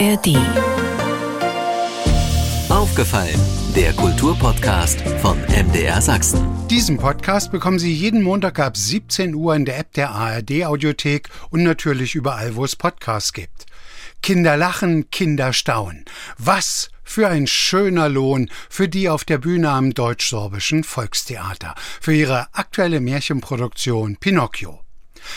ARD. Aufgefallen, der Kulturpodcast von MDR Sachsen. Diesen Podcast bekommen Sie jeden Montag ab 17 Uhr in der App der ARD Audiothek und natürlich überall, wo es Podcasts gibt. Kinder lachen, Kinder staunen. Was für ein schöner Lohn für die auf der Bühne am Deutsch-Sorbischen Volkstheater, für ihre aktuelle Märchenproduktion Pinocchio.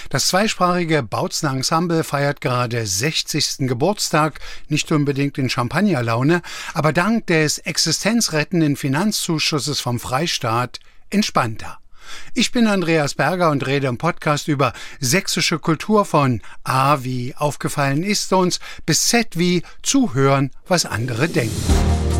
Das zweisprachige Bautzen Ensemble feiert gerade 60. Geburtstag, nicht unbedingt in Champagnerlaune, aber dank des existenzrettenden Finanzzuschusses vom Freistaat entspannter. Ich bin Andreas Berger und rede im Podcast über sächsische Kultur von A wie aufgefallen ist uns bis Z wie zuhören, was andere denken.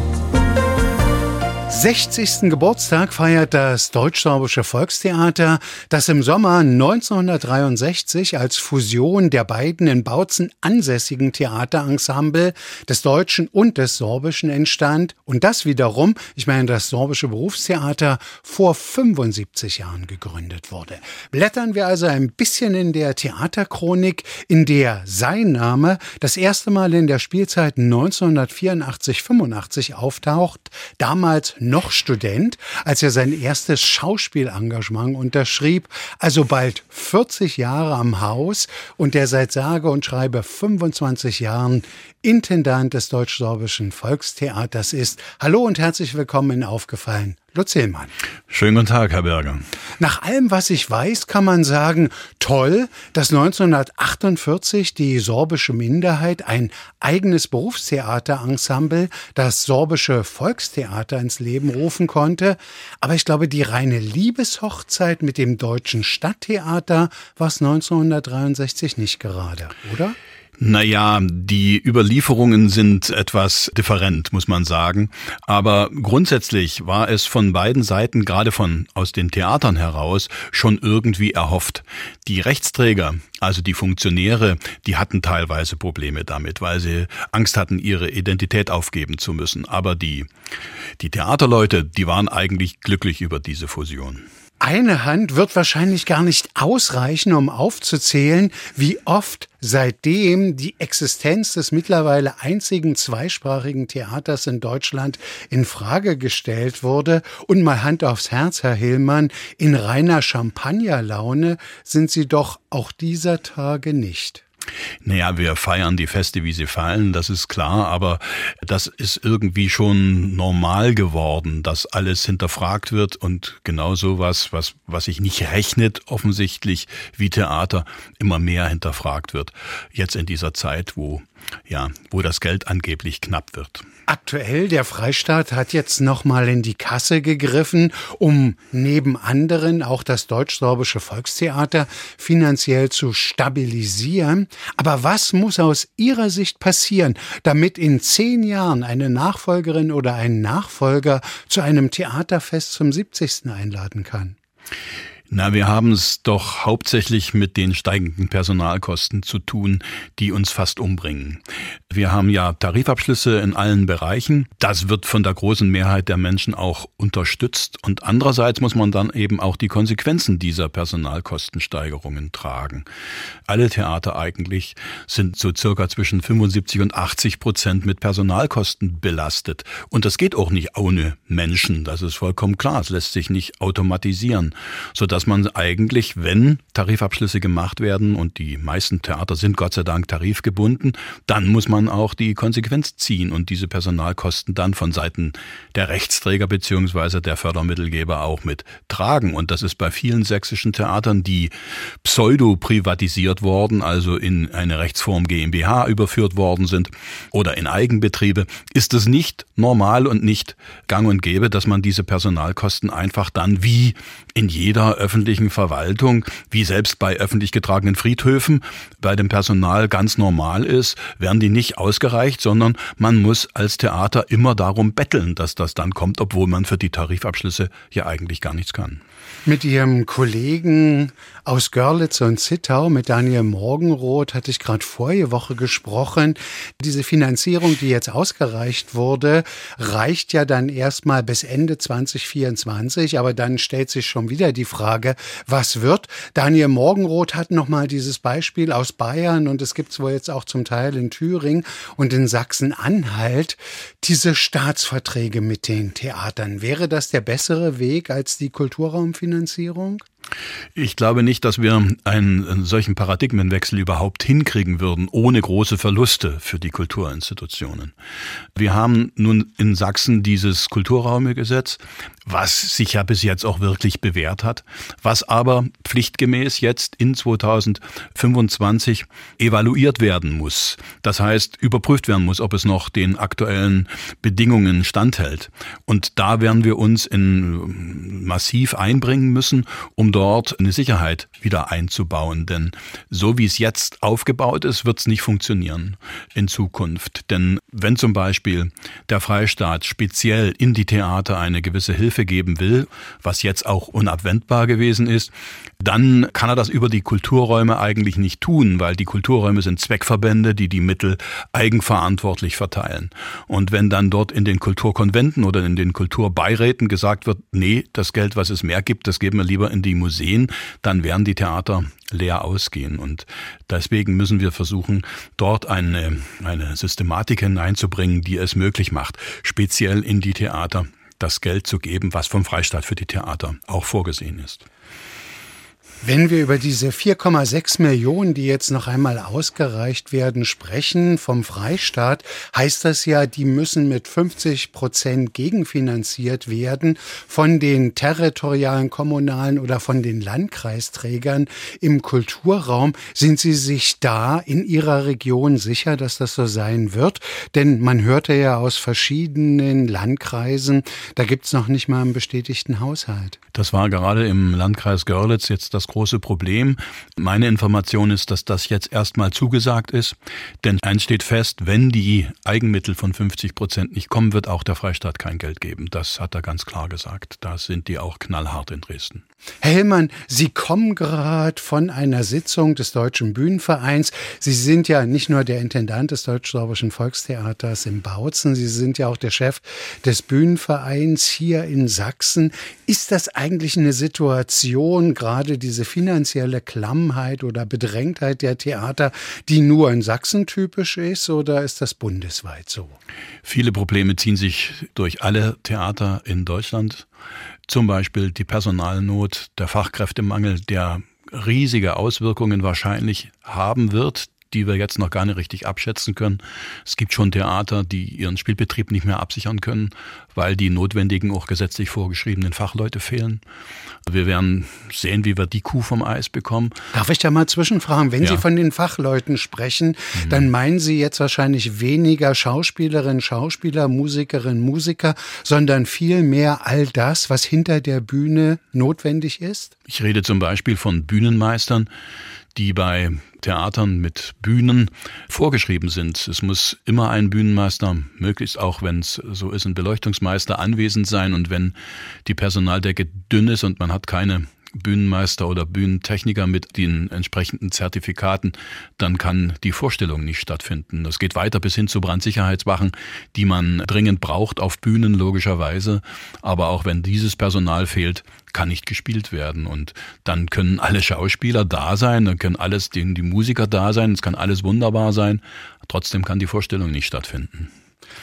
60. Geburtstag feiert das Deutsch-Sorbische Volkstheater, das im Sommer 1963 als Fusion der beiden in Bautzen ansässigen Theaterensemble des Deutschen und des Sorbischen entstand und das wiederum, ich meine das Sorbische Berufstheater, vor 75 Jahren gegründet wurde. Blättern wir also ein bisschen in der Theaterchronik, in der sein Name das erste Mal in der Spielzeit 1984-85 auftaucht, damals noch Student, als er sein erstes Schauspielengagement unterschrieb, also bald 40 Jahre am Haus und der seit sage und schreibe 25 Jahren Intendant des Deutsch-Sorbischen Volkstheaters ist. Hallo und herzlich willkommen in Aufgefallen. Lutz Hillmann. Schönen guten Tag, Herr Berger. Nach allem, was ich weiß, kann man sagen, toll, dass 1948 die sorbische Minderheit ein eigenes Berufstheaterensemble, das sorbische Volkstheater ins Leben rufen konnte. Aber ich glaube, die reine Liebeshochzeit mit dem deutschen Stadttheater war es 1963 nicht gerade, oder? Naja, die Überlieferungen sind etwas different, muss man sagen. Aber grundsätzlich war es von beiden Seiten, gerade von aus den Theatern heraus, schon irgendwie erhofft. Die Rechtsträger, also die Funktionäre, die hatten teilweise Probleme damit, weil sie Angst hatten, ihre Identität aufgeben zu müssen. Aber die, die Theaterleute, die waren eigentlich glücklich über diese Fusion. Eine Hand wird wahrscheinlich gar nicht ausreichen, um aufzuzählen, wie oft seitdem die Existenz des mittlerweile einzigen zweisprachigen Theaters in Deutschland in Frage gestellt wurde. Und mal Hand aufs Herz, Herr Hillmann, in reiner Champagnerlaune sind Sie doch auch dieser Tage nicht. Naja, wir feiern die Feste, wie sie fallen, das ist klar, aber das ist irgendwie schon normal geworden, dass alles hinterfragt wird und genau sowas, was, was sich nicht rechnet, offensichtlich wie Theater, immer mehr hinterfragt wird. Jetzt in dieser Zeit, wo, ja, wo das Geld angeblich knapp wird. Aktuell, der Freistaat hat jetzt nochmal in die Kasse gegriffen, um neben anderen auch das deutsch-sorbische Volkstheater finanziell zu stabilisieren. Aber was muss aus Ihrer Sicht passieren, damit in zehn Jahren eine Nachfolgerin oder ein Nachfolger zu einem Theaterfest zum 70. einladen kann? Na, wir haben es doch hauptsächlich mit den steigenden Personalkosten zu tun, die uns fast umbringen. Wir haben ja Tarifabschlüsse in allen Bereichen. Das wird von der großen Mehrheit der Menschen auch unterstützt. Und andererseits muss man dann eben auch die Konsequenzen dieser Personalkostensteigerungen tragen. Alle Theater eigentlich sind so circa zwischen 75 und 80 Prozent mit Personalkosten belastet. Und das geht auch nicht ohne Menschen. Das ist vollkommen klar. Es lässt sich nicht automatisieren, sodass dass man eigentlich, wenn Tarifabschlüsse gemacht werden und die meisten Theater sind Gott sei Dank tarifgebunden, dann muss man auch die Konsequenz ziehen und diese Personalkosten dann von Seiten der Rechtsträger beziehungsweise der Fördermittelgeber auch mit tragen. Und das ist bei vielen sächsischen Theatern, die pseudo privatisiert worden, also in eine Rechtsform GmbH überführt worden sind oder in Eigenbetriebe, ist es nicht normal und nicht gang und gäbe, dass man diese Personalkosten einfach dann wie in jeder öffentlichen Verwaltung, wie selbst bei öffentlich getragenen Friedhöfen bei dem Personal ganz normal ist, werden die nicht ausgereicht, sondern man muss als Theater immer darum betteln, dass das dann kommt, obwohl man für die Tarifabschlüsse ja eigentlich gar nichts kann. Mit Ihrem Kollegen aus Görlitz und Zittau, mit Daniel Morgenroth, hatte ich gerade vorige Woche gesprochen. Diese Finanzierung, die jetzt ausgereicht wurde, reicht ja dann erstmal bis Ende 2024. Aber dann stellt sich schon wieder die Frage, was wird? Daniel Morgenroth hat nochmal dieses Beispiel aus Bayern und es gibt es wohl jetzt auch zum Teil in Thüringen und in Sachsen-Anhalt. Diese Staatsverträge mit den Theatern. Wäre das der bessere Weg als die Kulturraumfinanzierung? Finanzierung? Ich glaube nicht, dass wir einen, solchen Paradigmenwechsel überhaupt hinkriegen würden, ohne große Verluste für die Kulturinstitutionen. Wir haben nun in Sachsen dieses Kulturraumegesetz, was sich ja bis jetzt auch wirklich bewährt hat, was aber pflichtgemäß jetzt in 2025 evaluiert werden muss. Das heißt, überprüft werden muss, ob es noch den aktuellen Bedingungen standhält. Und da werden wir uns in massiv einbringen müssen, um dort eine Sicherheit wieder einzubauen. Denn so wie es jetzt aufgebaut ist, wird es nicht funktionieren in Zukunft. Denn wenn zum Beispiel der Freistaat speziell in die Theater eine gewisse Hilfe geben will, was jetzt auch unabwendbar gewesen ist, dann kann er das über die Kulturräume eigentlich nicht tun, weil die Kulturräume sind Zweckverbände, die die Mittel eigenverantwortlich verteilen. Und wenn dann dort in den Kulturkonventen oder in den Kulturbeiräten gesagt wird, nee, das Geld, was es mehr gibt, das geben wir lieber in die Museen, dann werden die Theater leer ausgehen. Und deswegen müssen wir versuchen, dort eine, eine Systematik hineinzubringen, die es möglich macht, speziell in die Theater das Geld zu geben, was vom Freistaat für die Theater auch vorgesehen ist. Wenn wir über diese 4,6 Millionen, die jetzt noch einmal ausgereicht werden, sprechen vom Freistaat, heißt das ja, die müssen mit 50 Prozent gegenfinanziert werden von den territorialen, kommunalen oder von den Landkreisträgern im Kulturraum. Sind Sie sich da in Ihrer Region sicher, dass das so sein wird? Denn man hörte ja aus verschiedenen Landkreisen, da gibt's noch nicht mal einen bestätigten Haushalt. Das war gerade im Landkreis Görlitz jetzt das große Problem. Meine Information ist, dass das jetzt erstmal zugesagt ist. Denn eins steht fest, wenn die Eigenmittel von 50 Prozent nicht kommen, wird auch der Freistaat kein Geld geben. Das hat er ganz klar gesagt. Da sind die auch knallhart in Dresden. Herr Hillmann, Sie kommen gerade von einer Sitzung des Deutschen Bühnenvereins. Sie sind ja nicht nur der Intendant des Deutsch-Sorbischen Volkstheaters in Bautzen, Sie sind ja auch der Chef des Bühnenvereins hier in Sachsen. Ist das eigentlich eine Situation, gerade diese finanzielle Klammheit oder Bedrängtheit der Theater, die nur in Sachsen typisch ist oder ist das bundesweit so? Viele Probleme ziehen sich durch alle Theater in Deutschland. Zum Beispiel die Personalnot, der Fachkräftemangel, der riesige Auswirkungen wahrscheinlich haben wird, die wir jetzt noch gar nicht richtig abschätzen können. Es gibt schon Theater, die ihren Spielbetrieb nicht mehr absichern können, weil die notwendigen, auch gesetzlich vorgeschriebenen Fachleute fehlen. Wir werden sehen, wie wir die Kuh vom Eis bekommen. Darf ich da mal zwischenfragen? Wenn ja. Sie von den Fachleuten sprechen, mhm. dann meinen Sie jetzt wahrscheinlich weniger Schauspielerinnen, Schauspieler, Musikerinnen, Musiker, sondern viel mehr all das, was hinter der Bühne notwendig ist? Ich rede zum Beispiel von Bühnenmeistern, die bei Theatern mit Bühnen vorgeschrieben sind. Es muss immer ein Bühnenmeister, möglichst auch, wenn es so ist, ein Beleuchtungsmeister anwesend sein. Und wenn die Personaldecke dünn ist und man hat keine Bühnenmeister oder Bühnentechniker mit den entsprechenden Zertifikaten, dann kann die Vorstellung nicht stattfinden. Das geht weiter bis hin zu Brandsicherheitswachen, die man dringend braucht auf Bühnen logischerweise. Aber auch wenn dieses Personal fehlt, kann nicht gespielt werden. Und dann können alle Schauspieler da sein, dann können alles die, die Musiker da sein, es kann alles wunderbar sein. Trotzdem kann die Vorstellung nicht stattfinden.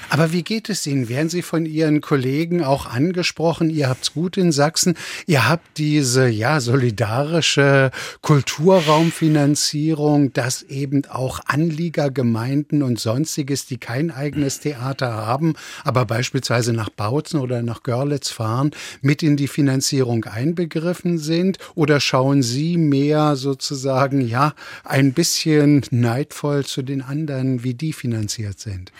Aber wie geht es Ihnen? Werden Sie von Ihren Kollegen auch angesprochen? Ihr habt's gut in Sachsen. Ihr habt diese, ja, solidarische Kulturraumfinanzierung, dass eben auch Anliegergemeinden und sonstiges, die kein eigenes Theater haben, aber beispielsweise nach Bautzen oder nach Görlitz fahren, mit in die Finanzierung einbegriffen sind? Oder schauen Sie mehr sozusagen, ja, ein bisschen neidvoll zu den anderen, wie die finanziert sind?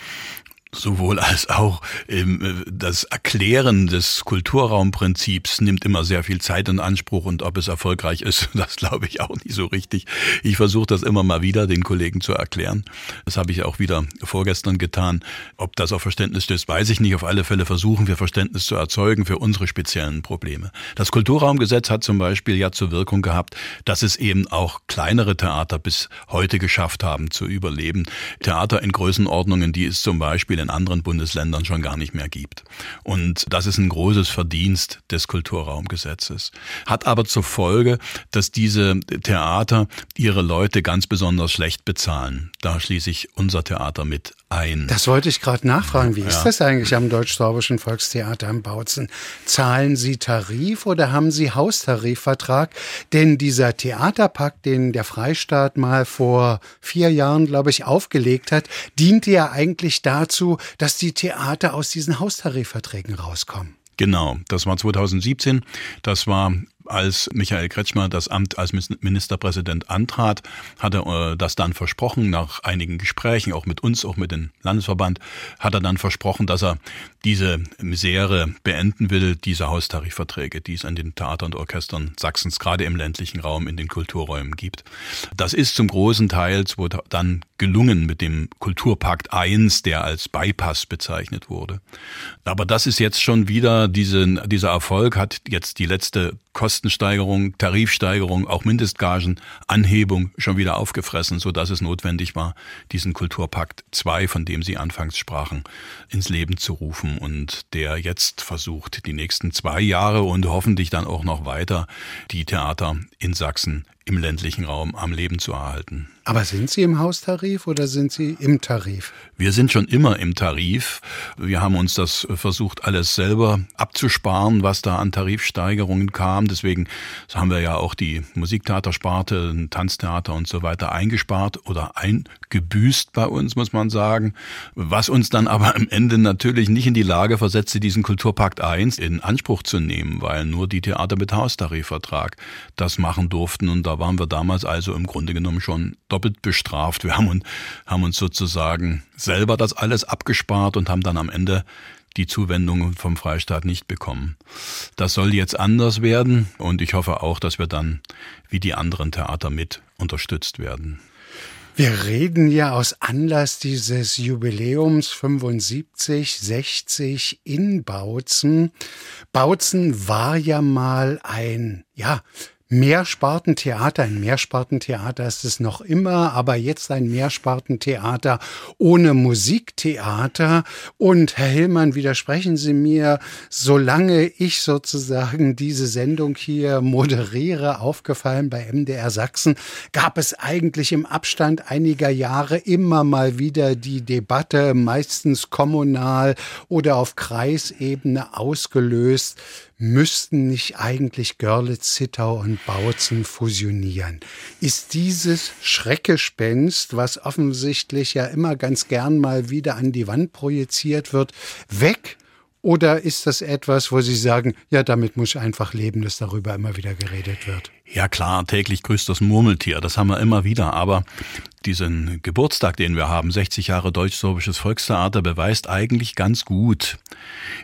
Sowohl als auch ähm, das Erklären des Kulturraumprinzips nimmt immer sehr viel Zeit in Anspruch und ob es erfolgreich ist, das glaube ich auch nicht so richtig. Ich versuche das immer mal wieder den Kollegen zu erklären. Das habe ich auch wieder vorgestern getan. Ob das auf Verständnis stößt, weiß ich nicht. Auf alle Fälle versuchen wir Verständnis zu erzeugen für unsere speziellen Probleme. Das Kulturraumgesetz hat zum Beispiel ja zur Wirkung gehabt, dass es eben auch kleinere Theater bis heute geschafft haben zu überleben. Theater in Größenordnungen, die es zum Beispiel in anderen Bundesländern schon gar nicht mehr gibt. Und das ist ein großes Verdienst des Kulturraumgesetzes. Hat aber zur Folge, dass diese Theater ihre Leute ganz besonders schlecht bezahlen. Da schließe ich unser Theater mit ein. Das wollte ich gerade nachfragen. Wie ja. ist das eigentlich am Deutsch-Sorbischen Volkstheater in Bautzen? Zahlen Sie Tarif oder haben Sie Haustarifvertrag? Denn dieser Theaterpakt, den der Freistaat mal vor vier Jahren, glaube ich, aufgelegt hat, diente ja eigentlich dazu, dass die Theater aus diesen Haustarifverträgen rauskommen. Genau, das war 2017. Das war als Michael Kretschmer das Amt als Ministerpräsident antrat, hat er äh, das dann versprochen, nach einigen Gesprächen, auch mit uns, auch mit dem Landesverband, hat er dann versprochen, dass er diese Misere beenden will, diese Haustarifverträge, die es an den Theatern und Orchestern Sachsens gerade im ländlichen Raum in den Kulturräumen gibt. Das ist zum großen Teil dann gelungen mit dem Kulturpakt I, der als Bypass bezeichnet wurde. Aber das ist jetzt schon wieder, diese, dieser Erfolg hat jetzt die letzte Kostensteigerung, Tarifsteigerung, auch Mindestgagen, Anhebung schon wieder aufgefressen, so dass es notwendig war, diesen Kulturpakt 2, von dem Sie anfangs sprachen, ins Leben zu rufen und der jetzt versucht, die nächsten zwei Jahre und hoffentlich dann auch noch weiter die Theater in Sachsen im ländlichen Raum am Leben zu erhalten. Aber sind Sie im Haustarif oder sind Sie im Tarif? Wir sind schon immer im Tarif. Wir haben uns das versucht, alles selber abzusparen, was da an Tarifsteigerungen kam. Deswegen haben wir ja auch die Musiktheatersparte, Tanztheater und so weiter eingespart oder eingebüßt bei uns, muss man sagen. Was uns dann aber am Ende natürlich nicht in die Lage versetzte, diesen Kulturpakt 1 in Anspruch zu nehmen, weil nur die Theater mit Haustarifvertrag das machen durften und waren wir damals also im Grunde genommen schon doppelt bestraft. Wir haben, uns, haben uns sozusagen selber das alles abgespart und haben dann am Ende die Zuwendungen vom Freistaat nicht bekommen. Das soll jetzt anders werden und ich hoffe auch, dass wir dann wie die anderen Theater mit unterstützt werden. Wir reden ja aus Anlass dieses Jubiläums 75, 60 in Bautzen. Bautzen war ja mal ein, ja, Mehrspartentheater. Ein Mehrspartentheater ist es noch immer, aber jetzt ein Mehrspartentheater ohne Musiktheater. Und Herr Hillmann, widersprechen Sie mir, solange ich sozusagen diese Sendung hier moderiere, aufgefallen bei MDR Sachsen, gab es eigentlich im Abstand einiger Jahre immer mal wieder die Debatte, meistens kommunal oder auf Kreisebene ausgelöst, müssten nicht eigentlich Görlitz, Zittau und Bautzen fusionieren? Ist dieses Schreckgespenst, was offensichtlich ja immer ganz gern mal wieder an die Wand projiziert wird, weg? Oder ist das etwas, wo Sie sagen, ja, damit muss ich einfach leben, dass darüber immer wieder geredet wird? Ja klar, täglich grüßt das Murmeltier, das haben wir immer wieder, aber diesen Geburtstag, den wir haben, 60 Jahre deutsch-sorbisches Volkstheater, beweist eigentlich ganz gut,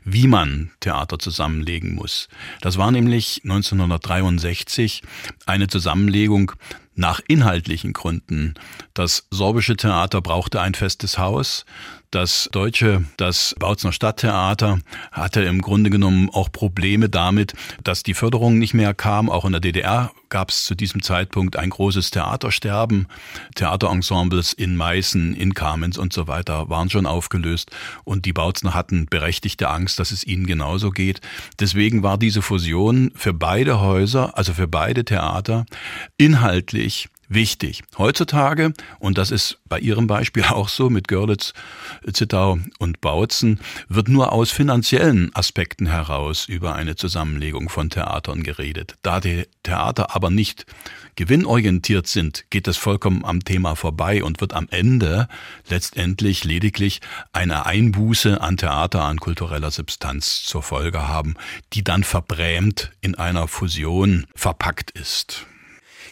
wie man Theater zusammenlegen muss. Das war nämlich 1963 eine Zusammenlegung nach inhaltlichen Gründen. Das sorbische Theater brauchte ein festes Haus. Das deutsche, das Bautzner Stadttheater hatte im Grunde genommen auch Probleme damit, dass die Förderung nicht mehr kam. Auch in der DDR gab es zu diesem Zeitpunkt ein großes Theatersterben. Theaterensembles in Meißen, in Kamenz und so weiter waren schon aufgelöst und die Bautzner hatten berechtigte Angst, dass es ihnen genauso geht. Deswegen war diese Fusion für beide Häuser, also für beide Theater, inhaltlich wichtig. Heutzutage, und das ist bei Ihrem Beispiel auch so mit Görlitz, Zittau und Bautzen, wird nur aus finanziellen Aspekten heraus über eine Zusammenlegung von Theatern geredet. Da die Theater aber nicht gewinnorientiert sind, geht es vollkommen am Thema vorbei und wird am Ende letztendlich lediglich eine Einbuße an Theater, an kultureller Substanz zur Folge haben, die dann verbrämt in einer Fusion verpackt ist.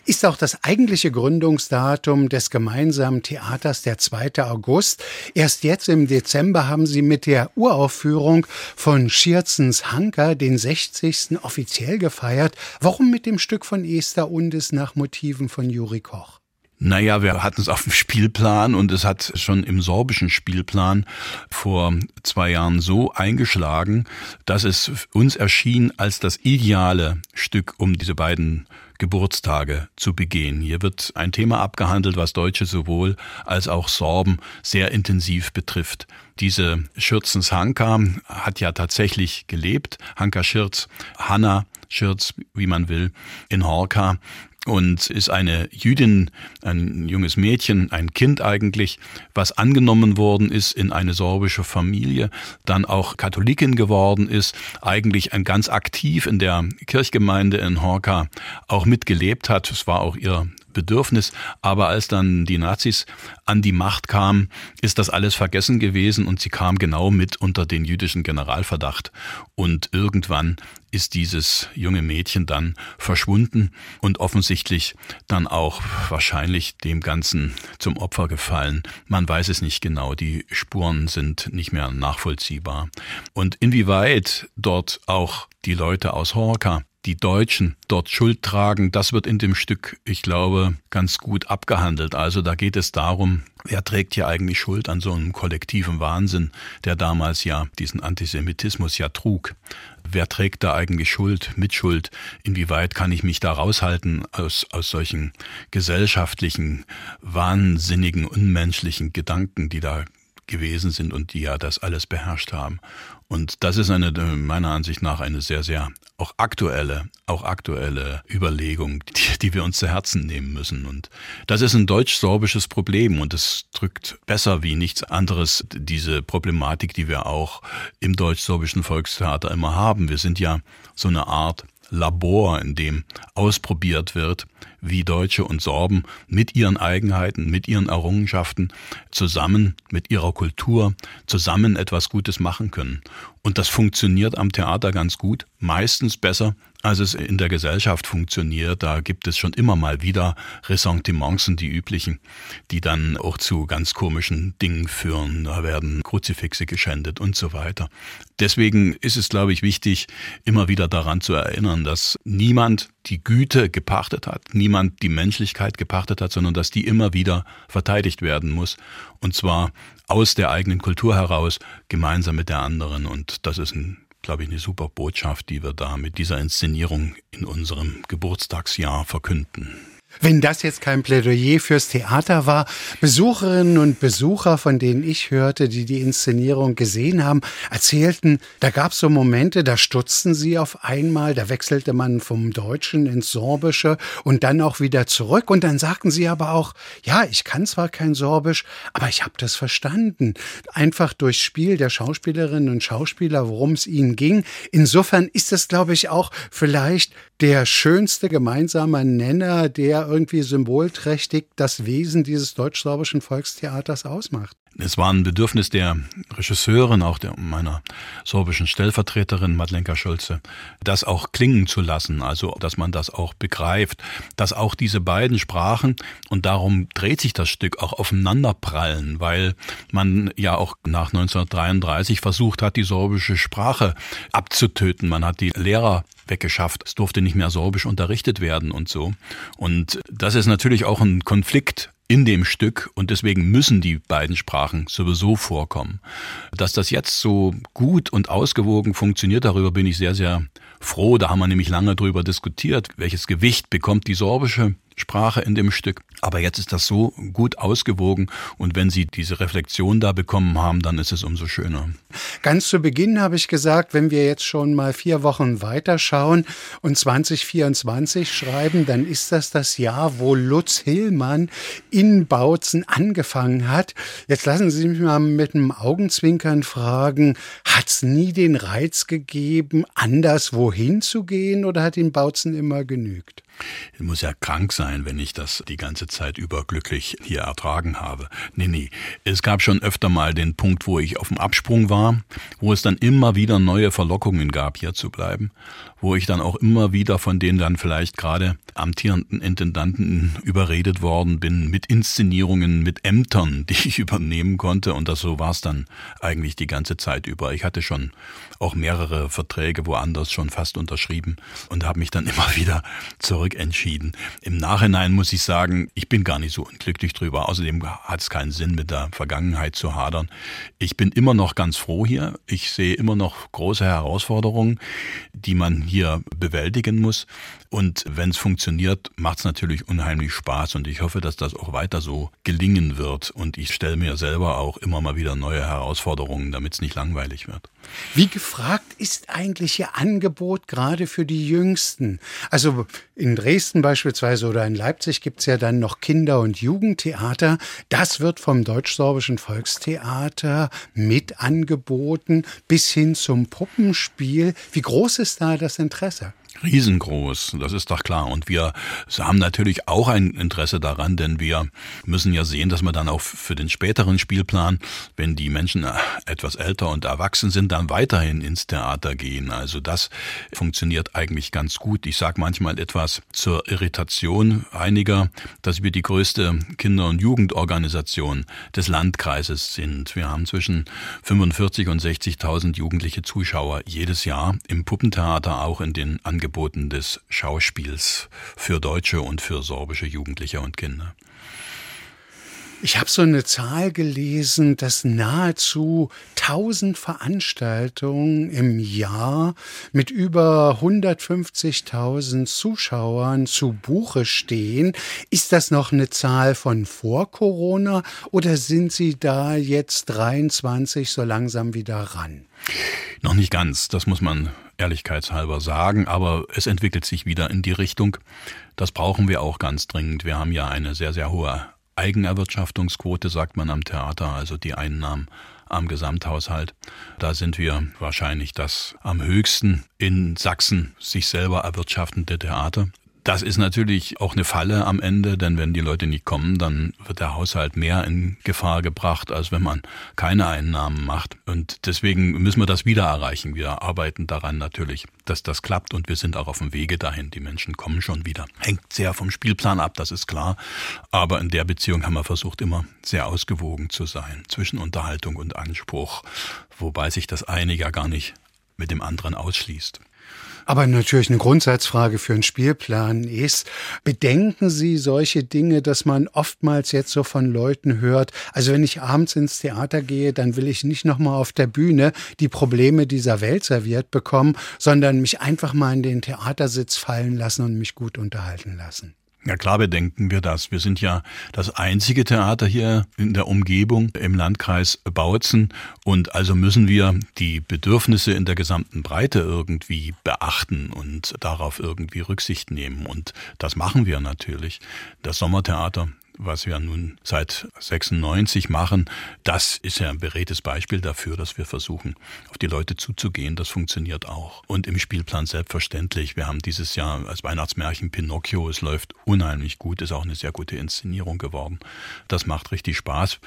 Ist auch das eigentliche Gründungsdatum des gemeinsamen Theaters der 2. August. Erst jetzt im Dezember haben Sie mit der Uraufführung von Schierzens Hanker den 60. offiziell gefeiert. Warum mit dem Stück von Esther Undis nach Motiven von Juri Koch? Naja, wir hatten es auf dem Spielplan und es hat schon im sorbischen Spielplan vor zwei Jahren so eingeschlagen, dass es uns erschien als das ideale Stück, um diese beiden Geburtstage zu begehen. Hier wird ein Thema abgehandelt, was Deutsche sowohl als auch Sorben sehr intensiv betrifft. Diese Schürzens Hanka hat ja tatsächlich gelebt. Hanka Schirz, Hanna Schirz, wie man will, in Horka und ist eine Jüdin, ein junges Mädchen, ein Kind eigentlich, was angenommen worden ist in eine sorbische Familie, dann auch Katholikin geworden ist, eigentlich ein ganz aktiv in der Kirchgemeinde in Horka auch mitgelebt hat. Es war auch ihr Bedürfnis. Aber als dann die Nazis an die Macht kamen, ist das alles vergessen gewesen und sie kam genau mit unter den jüdischen Generalverdacht. Und irgendwann ist dieses junge Mädchen dann verschwunden und offensichtlich dann auch wahrscheinlich dem Ganzen zum Opfer gefallen. Man weiß es nicht genau, die Spuren sind nicht mehr nachvollziehbar. Und inwieweit dort auch die Leute aus Horka die Deutschen dort Schuld tragen, das wird in dem Stück, ich glaube, ganz gut abgehandelt. Also da geht es darum, wer trägt hier eigentlich Schuld an so einem kollektiven Wahnsinn, der damals ja diesen Antisemitismus ja trug. Wer trägt da eigentlich Schuld, Mitschuld? Inwieweit kann ich mich da raushalten aus, aus solchen gesellschaftlichen, wahnsinnigen, unmenschlichen Gedanken, die da gewesen sind und die ja das alles beherrscht haben. Und das ist eine, meiner Ansicht nach, eine sehr, sehr auch aktuelle, auch aktuelle Überlegung, die, die wir uns zu Herzen nehmen müssen. Und das ist ein deutsch-sorbisches Problem und es drückt besser wie nichts anderes diese Problematik, die wir auch im deutsch-sorbischen Volkstheater immer haben. Wir sind ja so eine Art Labor, in dem ausprobiert wird, wie Deutsche und Sorben mit ihren Eigenheiten, mit ihren Errungenschaften zusammen mit ihrer Kultur zusammen etwas Gutes machen können. Und das funktioniert am Theater ganz gut, meistens besser, als es in der Gesellschaft funktioniert. Da gibt es schon immer mal wieder Ressentiments, die üblichen, die dann auch zu ganz komischen Dingen führen. Da werden Kruzifixe geschändet und so weiter. Deswegen ist es, glaube ich, wichtig, immer wieder daran zu erinnern, dass niemand die Güte gepachtet hat, niemand die Menschlichkeit gepachtet hat, sondern dass die immer wieder verteidigt werden muss. Und zwar aus der eigenen Kultur heraus, gemeinsam mit der anderen. Und das ist ein glaube ich, eine super Botschaft, die wir da mit dieser Inszenierung in unserem Geburtstagsjahr verkünden. Wenn das jetzt kein Plädoyer fürs Theater war, Besucherinnen und Besucher, von denen ich hörte, die die Inszenierung gesehen haben, erzählten, da gab es so Momente, da stutzten sie auf einmal, da wechselte man vom Deutschen ins Sorbische und dann auch wieder zurück und dann sagten sie aber auch, ja, ich kann zwar kein Sorbisch, aber ich habe das verstanden. Einfach durchs Spiel der Schauspielerinnen und Schauspieler, worum es ihnen ging. Insofern ist es, glaube ich, auch vielleicht der schönste gemeinsame Nenner, der irgendwie symbolträchtig das Wesen dieses deutsch-sorbischen Volkstheaters ausmacht. Es war ein Bedürfnis der Regisseurin, auch der, meiner sorbischen Stellvertreterin Madlenka Schulze, das auch klingen zu lassen, also dass man das auch begreift, dass auch diese beiden Sprachen, und darum dreht sich das Stück, auch aufeinanderprallen, weil man ja auch nach 1933 versucht hat, die sorbische Sprache abzutöten. Man hat die Lehrer weggeschafft. Es durfte nicht mehr sorbisch unterrichtet werden und so. Und das ist natürlich auch ein Konflikt in dem Stück und deswegen müssen die beiden Sprachen sowieso vorkommen. Dass das jetzt so gut und ausgewogen funktioniert, darüber bin ich sehr, sehr froh. Da haben wir nämlich lange drüber diskutiert, welches Gewicht bekommt die sorbische Sprache in dem Stück. Aber jetzt ist das so gut ausgewogen und wenn Sie diese Reflexion da bekommen haben, dann ist es umso schöner. Ganz zu Beginn habe ich gesagt, wenn wir jetzt schon mal vier Wochen weiterschauen und 2024 schreiben, dann ist das das Jahr, wo Lutz Hillmann in Bautzen angefangen hat. Jetzt lassen Sie mich mal mit einem Augenzwinkern fragen, hat es nie den Reiz gegeben, anders wohin zu gehen oder hat Ihnen Bautzen immer genügt? Ich muss ja krank sein, wenn ich das die ganze Zeit über glücklich hier ertragen habe. Nee, nee. Es gab schon öfter mal den Punkt, wo ich auf dem Absprung war, wo es dann immer wieder neue Verlockungen gab, hier zu bleiben, wo ich dann auch immer wieder von denen dann vielleicht gerade amtierenden Intendanten überredet worden bin, mit Inszenierungen, mit Ämtern, die ich übernehmen konnte. Und das so war es dann eigentlich die ganze Zeit über. Ich hatte schon auch mehrere Verträge woanders schon fast unterschrieben und habe mich dann immer wieder zurückentschieden. Im Nachhinein muss ich sagen, ich bin gar nicht so unglücklich drüber. Außerdem hat es keinen Sinn, mit der Vergangenheit zu hadern. Ich bin immer noch ganz froh hier. Ich sehe immer noch große Herausforderungen, die man hier bewältigen muss. Und wenn es funktioniert, macht es natürlich unheimlich Spaß und ich hoffe, dass das auch weiter so gelingen wird. Und ich stelle mir selber auch immer mal wieder neue Herausforderungen, damit es nicht langweilig wird. Wie gefragt ist eigentlich Ihr Angebot gerade für die Jüngsten? Also in Dresden beispielsweise oder in Leipzig gibt es ja dann noch Kinder- und Jugendtheater. Das wird vom Deutsch-Sorbischen Volkstheater mit angeboten bis hin zum Puppenspiel. Wie groß ist da das Interesse? Riesengroß, das ist doch klar. Und wir haben natürlich auch ein Interesse daran, denn wir müssen ja sehen, dass wir dann auch für den späteren Spielplan, wenn die Menschen etwas älter und erwachsen sind, dann weiterhin ins Theater gehen. Also das funktioniert eigentlich ganz gut. Ich sage manchmal etwas zur Irritation einiger, dass wir die größte Kinder- und Jugendorganisation des Landkreises sind. Wir haben zwischen 45 und 60.000 jugendliche Zuschauer jedes Jahr im Puppentheater, auch in den Angeboten Angeboten des Schauspiels für deutsche und für sorbische Jugendliche und Kinder. Ich habe so eine Zahl gelesen, dass nahezu 1000 Veranstaltungen im Jahr mit über 150.000 Zuschauern zu Buche stehen. Ist das noch eine Zahl von vor Corona oder sind Sie da jetzt 23 so langsam wieder ran? Noch nicht ganz, das muss man ehrlichkeitshalber sagen, aber es entwickelt sich wieder in die Richtung. Das brauchen wir auch ganz dringend. Wir haben ja eine sehr, sehr hohe Eigenerwirtschaftungsquote, sagt man am Theater, also die Einnahmen am Gesamthaushalt. Da sind wir wahrscheinlich das am höchsten in Sachsen sich selber erwirtschaftende Theater. Das ist natürlich auch eine Falle am Ende, denn wenn die Leute nicht kommen, dann wird der Haushalt mehr in Gefahr gebracht, als wenn man keine Einnahmen macht. Und deswegen müssen wir das wieder erreichen. Wir arbeiten daran natürlich, dass das klappt und wir sind auch auf dem Wege dahin. Die Menschen kommen schon wieder. Hängt sehr vom Spielplan ab, das ist klar. Aber in der Beziehung haben wir versucht, immer sehr ausgewogen zu sein zwischen Unterhaltung und Anspruch, wobei sich das eine ja gar nicht mit dem anderen ausschließt. Aber natürlich eine Grundsatzfrage für einen Spielplan ist, bedenken Sie solche Dinge, dass man oftmals jetzt so von Leuten hört, also wenn ich abends ins Theater gehe, dann will ich nicht nochmal auf der Bühne die Probleme dieser Welt serviert bekommen, sondern mich einfach mal in den Theatersitz fallen lassen und mich gut unterhalten lassen. Ja klar bedenken wir das. Wir sind ja das einzige Theater hier in der Umgebung im Landkreis Bautzen und also müssen wir die Bedürfnisse in der gesamten Breite irgendwie beachten und darauf irgendwie Rücksicht nehmen. Und das machen wir natürlich. Das Sommertheater was wir nun seit 96 machen, das ist ja ein beredtes Beispiel dafür, dass wir versuchen, auf die Leute zuzugehen. Das funktioniert auch. Und im Spielplan selbstverständlich. Wir haben dieses Jahr als Weihnachtsmärchen Pinocchio. Es läuft unheimlich gut, ist auch eine sehr gute Inszenierung geworden. Das macht richtig Spaß.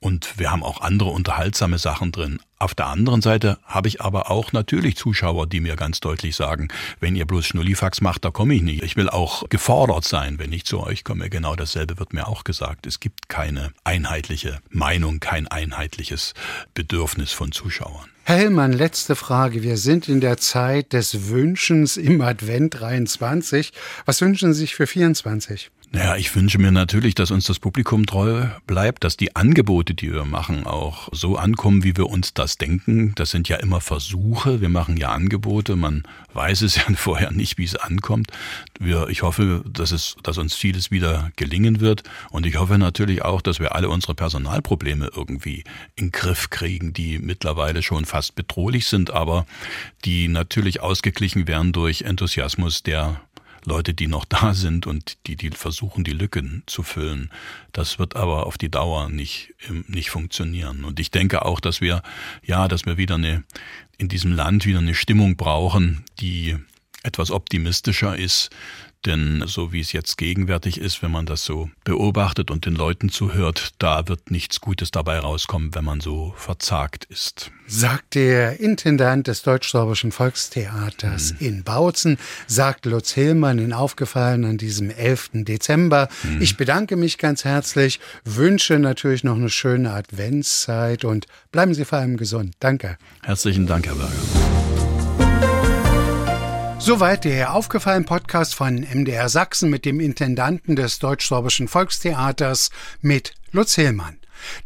Und wir haben auch andere unterhaltsame Sachen drin. Auf der anderen Seite habe ich aber auch natürlich Zuschauer, die mir ganz deutlich sagen, wenn ihr bloß Schnullifax macht, da komme ich nicht. Ich will auch gefordert sein, wenn ich zu euch komme. Genau dasselbe wird mir auch gesagt. Es gibt keine einheitliche Meinung, kein einheitliches Bedürfnis von Zuschauern. Herr Hellmann, letzte Frage. Wir sind in der Zeit des Wünschens im Advent 23. Was wünschen Sie sich für 24? Naja, ich wünsche mir natürlich, dass uns das Publikum treu bleibt, dass die Angebote, die wir machen, auch so ankommen, wie wir uns das denken. Das sind ja immer Versuche. Wir machen ja Angebote. Man weiß es ja vorher nicht, wie es ankommt. Wir, ich hoffe, dass es, dass uns vieles wieder gelingen wird. Und ich hoffe natürlich auch, dass wir alle unsere Personalprobleme irgendwie in Griff kriegen, die mittlerweile schon fast bedrohlich sind, aber die natürlich ausgeglichen werden durch Enthusiasmus der Leute, die noch da sind und die, die versuchen, die Lücken zu füllen. Das wird aber auf die Dauer nicht, nicht funktionieren. Und ich denke auch, dass wir, ja, dass wir wieder eine, in diesem Land wieder eine Stimmung brauchen, die etwas optimistischer ist. Denn so wie es jetzt gegenwärtig ist, wenn man das so beobachtet und den Leuten zuhört, da wird nichts Gutes dabei rauskommen, wenn man so verzagt ist. Sagt der Intendant des Deutsch-Sorbischen Volkstheaters hm. in Bautzen, sagt Lutz Hillmann in Aufgefallen an diesem 11. Dezember. Hm. Ich bedanke mich ganz herzlich, wünsche natürlich noch eine schöne Adventszeit und bleiben Sie vor allem gesund. Danke. Herzlichen Dank, Herr Berger. Soweit der aufgefallen Podcast von MDR Sachsen mit dem Intendanten des Deutsch-Sorbischen Volkstheaters mit Lutz Hillmann.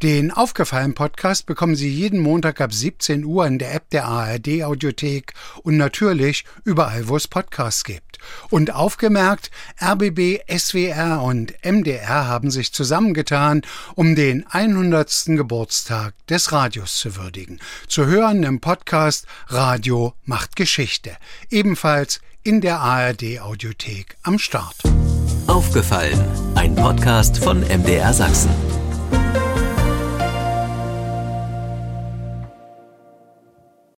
Den aufgefallen Podcast bekommen Sie jeden Montag ab 17 Uhr in der App der ARD Audiothek und natürlich überall, wo es Podcasts gibt. Und aufgemerkt, RBB, SWR und MDR haben sich zusammengetan, um den 100. Geburtstag des Radios zu würdigen. Zu hören im Podcast Radio macht Geschichte. Ebenfalls in der ARD Audiothek am Start. Aufgefallen, ein Podcast von MDR Sachsen.